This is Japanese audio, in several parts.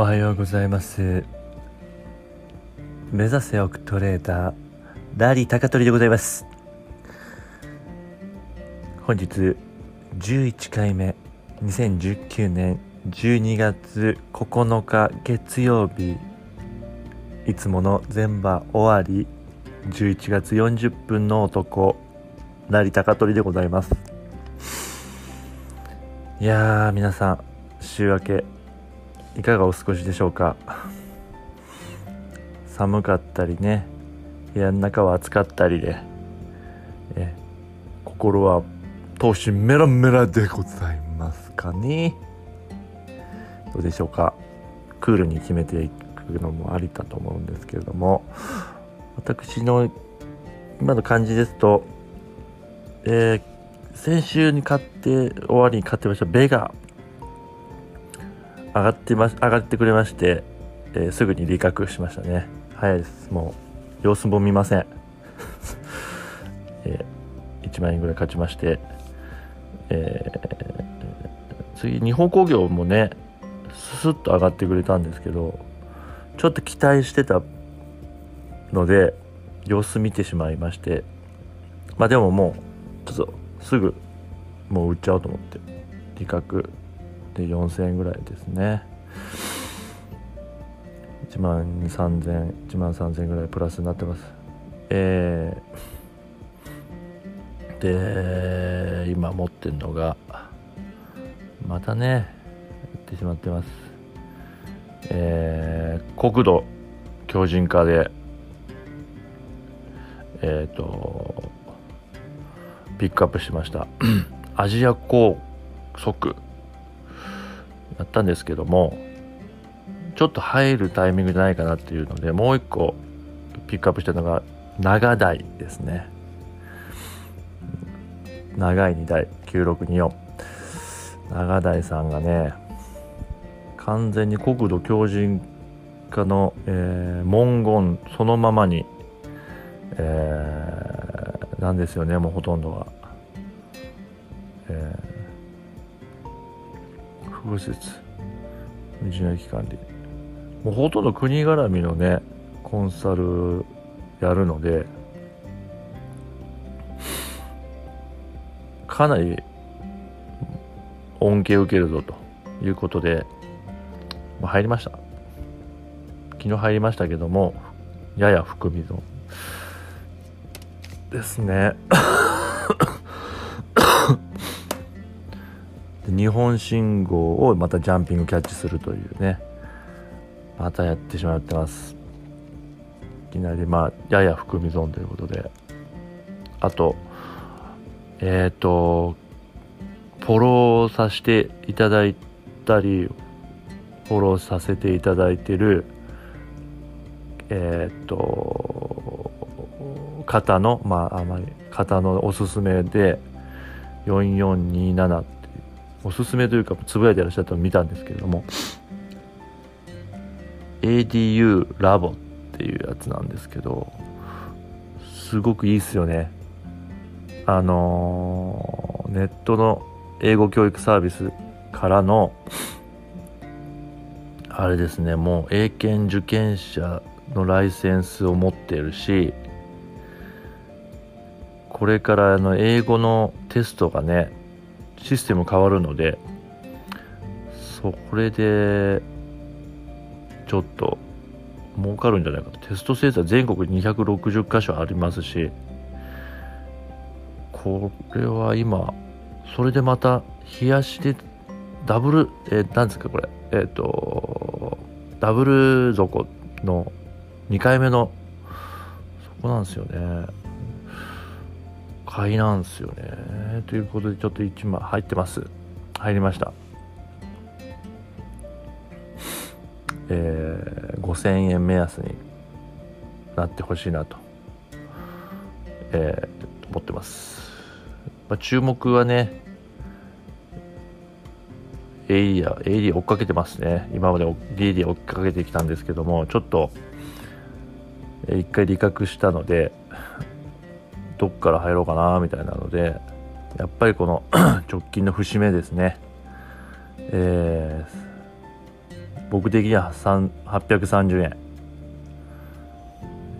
おはようございます。目指せオクトレーダーラリー高取でございます。本日11回目2019年12月9日月曜日。いつもの全場終わり11月40分の男成高取でございます。いやー皆さん週明けいかがお過ごしでしょうか？寒かったりね部屋の中は暑かったりでえ心は闘志メラメラでございますかね？どうでしょうか？クールに決めていくのもありだと思うんですけれども。私の今の感じですと、えー、先週に買って終わりに買ってましたベガ。上がってま上がってくれまして、えー、すぐに利確しましたね。早いです。もう様子も見ません、えー、1万円ぐらい勝ちまして、えー、次日本工業もねススッと上がってくれたんですけどちょっと期待してたので様子見てしまいましてまあでももうちょっとすぐもう売っちゃおうと思って利確で4000円ぐらいですね。1万3000 1万3000円ぐらいプラスになってます。えー、で今持ってるのがまたね売ってしまってます。えー、国土強靭化でえっ、ー、とピックアップしました。アジア高速。やったんですけどもちょっと入るタイミングじゃないかなっていうのでもう一個ピックアップしたのが長台ですね。長い2台9624長台さんがね完全に国土強靭化の、えー、文言そのままに、えー、なんですよねもうほとんどが、保護施設。道の駅管理。もうほとんど国絡みのねコンサルやるのでかなり恩恵を受けるぞということで、入りました。昨日入りましたけどもやや含み損ですね。日本信号をまたジャンピングキャッチするというね。またやってしまってます。いきなりまあやや含み損ということで。あとえっ、ー、とフォローさせていただいたりフォローさせていただいてるえっ、ー、と方のまああまり方のおすすめで4427おすすめというかつぶやいてらっしゃったのを見たんですけれども ADU ラボっていうやつなんですけどすごくいいっすよね。あのー、ネットの英語教育サービスからのあれですねもう英検受験者のライセンスを持っているしこれからの英語のテストがねシステム変わるのでそれでちょっと儲かるんじゃないかと。テストセンター全国に260箇所ありますしこれは今それでまた冷やしでダブルえー、なんですかこれ。えっ、ー、とダブル底の2回目のそこなんですよね。買いなんですよね。ということでちょっと1枚入ってます。入りました。えー、5000円目安になってほしいなと、えー、思ってます、まあ、注目はねエイリア、エイリア追っかけてますね。今までエリア追っかけてきたんですけども、ちょっと、一回利確したので、どっから入ろうかなみたいなのでやっぱりこの 直近の節目ですね、え僕的には830円。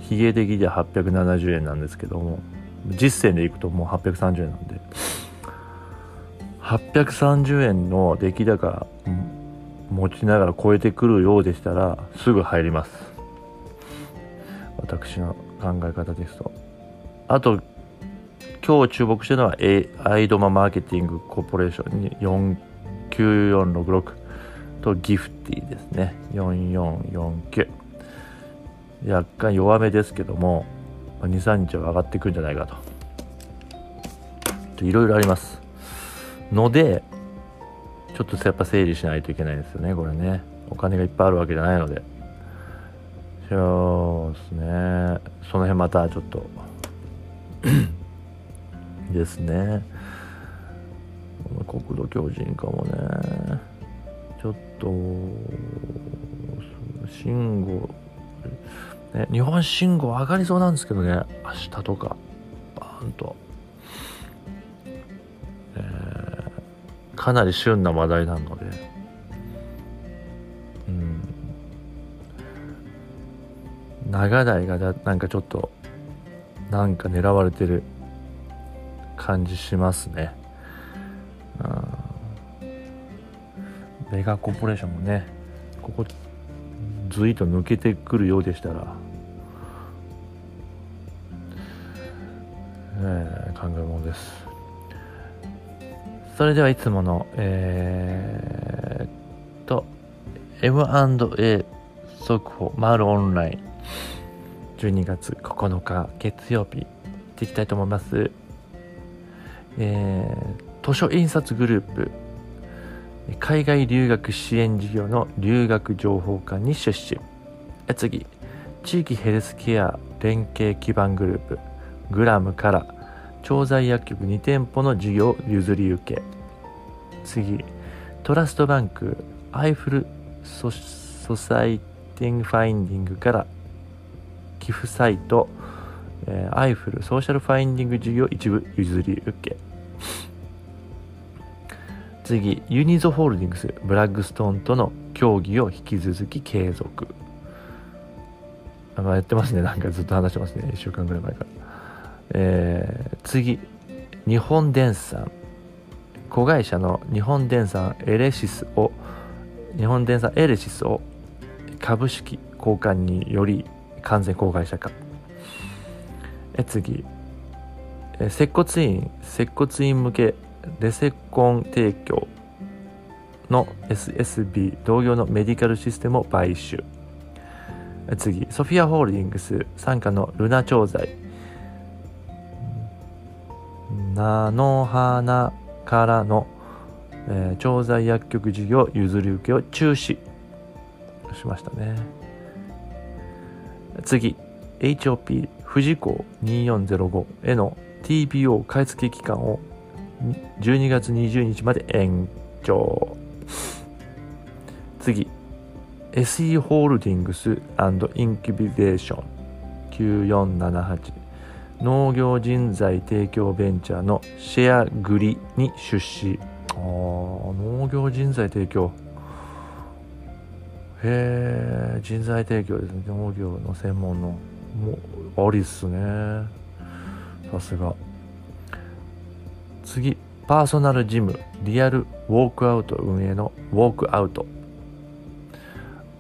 ヒゲ的には870円なんですけども実践でいくともう830円なんで。830円の出来高持ちながら超えてくるようでしたらすぐ入ります。私の考え方ですと。あと今日注目してるのはアイドママーケティングコーポレーションに49466とギフティですね。4449若干弱めですけども23日は上がっていくんじゃないかと。いろいろあります。のでちょっとやっぱ整理しないといけないですよねこれね。お金がいっぱいあるわけじゃないので。そうですね。その辺またちょっと。ですね。国土強靭化もねちょっと信号ね、日本信号上がりそうなんですけどね明日とかバーンと、えー、かなり旬な話題なので。うん。長台がなんかちょっとなんか狙われてる。感じしますね。メガコーポレーションもねここずいと抜けてくるようでしたら、え、考えものです。それではいつものえー、と M&A 速報マルオンライン12月9日月曜日行っていきたいと思います。えー、図書印刷グループ海外留学支援事業の留学情報館に出資。次地域ヘルスケア連携基盤グループグラムから調剤薬局2店舗の事業譲り受け。次トラストバンクアイフルソサイティングファインディングから寄付サイト、えー、アイフルソーシャルファインディング事業一部譲り受け。次ユニゾホールディングスブラッグストーンとの協議を引き続き継続。あやってますね。なんかずっと話してますね。1週間ぐらい前から、えー、次日本電産。子会社の日本電産エレシスを日本電産エレシスを株式交換により完全公開したか。え次。接骨院接骨院向けレセコン提供の SSB 同業のメディカルシステムを買収。次ソフィアホールディングス傘下のルナ調剤。菜の花からの、えー、調剤薬局事業譲り受けを中止しましたね。次 HOP 富士港2405への TPO 買い付け期間を12月20日まで延長。次。SE ホールディングスインキュビゼーション9478農業人材提供ベンチャーのシェアグリに出資。あ農業人材提供。へえ人材提供ですね。農業の専門の。もうありっすね。さすが。次パーソナルジムリアルウォークアウト運営のウォークアウト。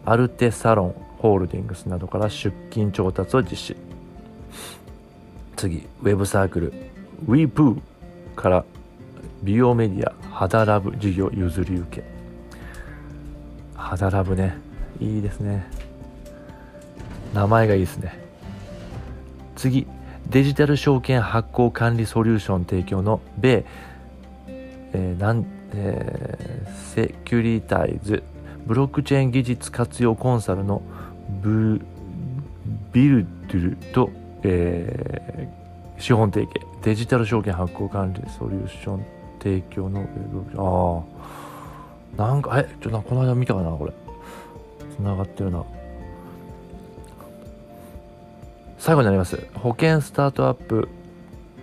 アルテサロンホールディングスなどから出勤調達を実施。次ウェブサークルウィープーから美容メディア肌ラブ事業譲り受け。肌ラブねいいですね。名前がいいですね。次デジタル証券発行管理ソリューション提供の米、えーなんえー、セキュリタイズブロックチェーン技術活用コンサルのブビルドゥルと、えー、資本提携デジタル証券発行管理ソリューション提供のああなんかえちょっとこの間見たかなこれ。つながってるな。最後になります。保険スタートアップ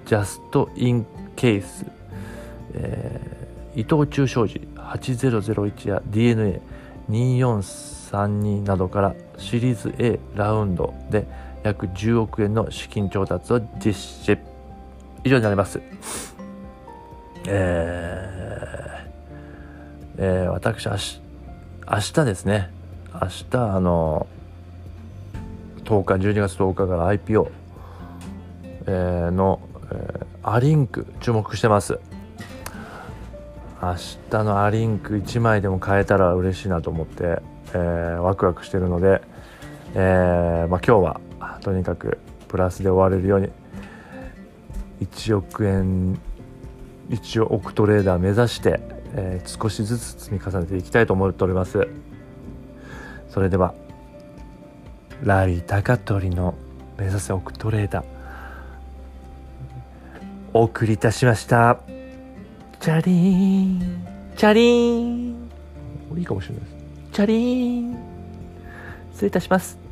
ジャストインケース、えー、伊藤忠商事8001や DNA 2432などからシリーズ A ラウンドで約10億円の資金調達を実施以上になります。えー、えー、私明日明日ですね。明日あの10日12月10日から IPO、えー、の、えー、アリンク注目してます。明日のアリンク1枚でも買えたら嬉しいなと思って、えー、ワクワクしてるので、えーまあ、今日はとにかくプラスで終われるように1億円1億トレーダー目指して、えー、少しずつ積み重ねていきたいと思っております。それではラリー高取の目指せ億トレーダー。お送りいたしました。チャリーン。チャリーン。いいかもしれないです。チャリーン。失礼いたします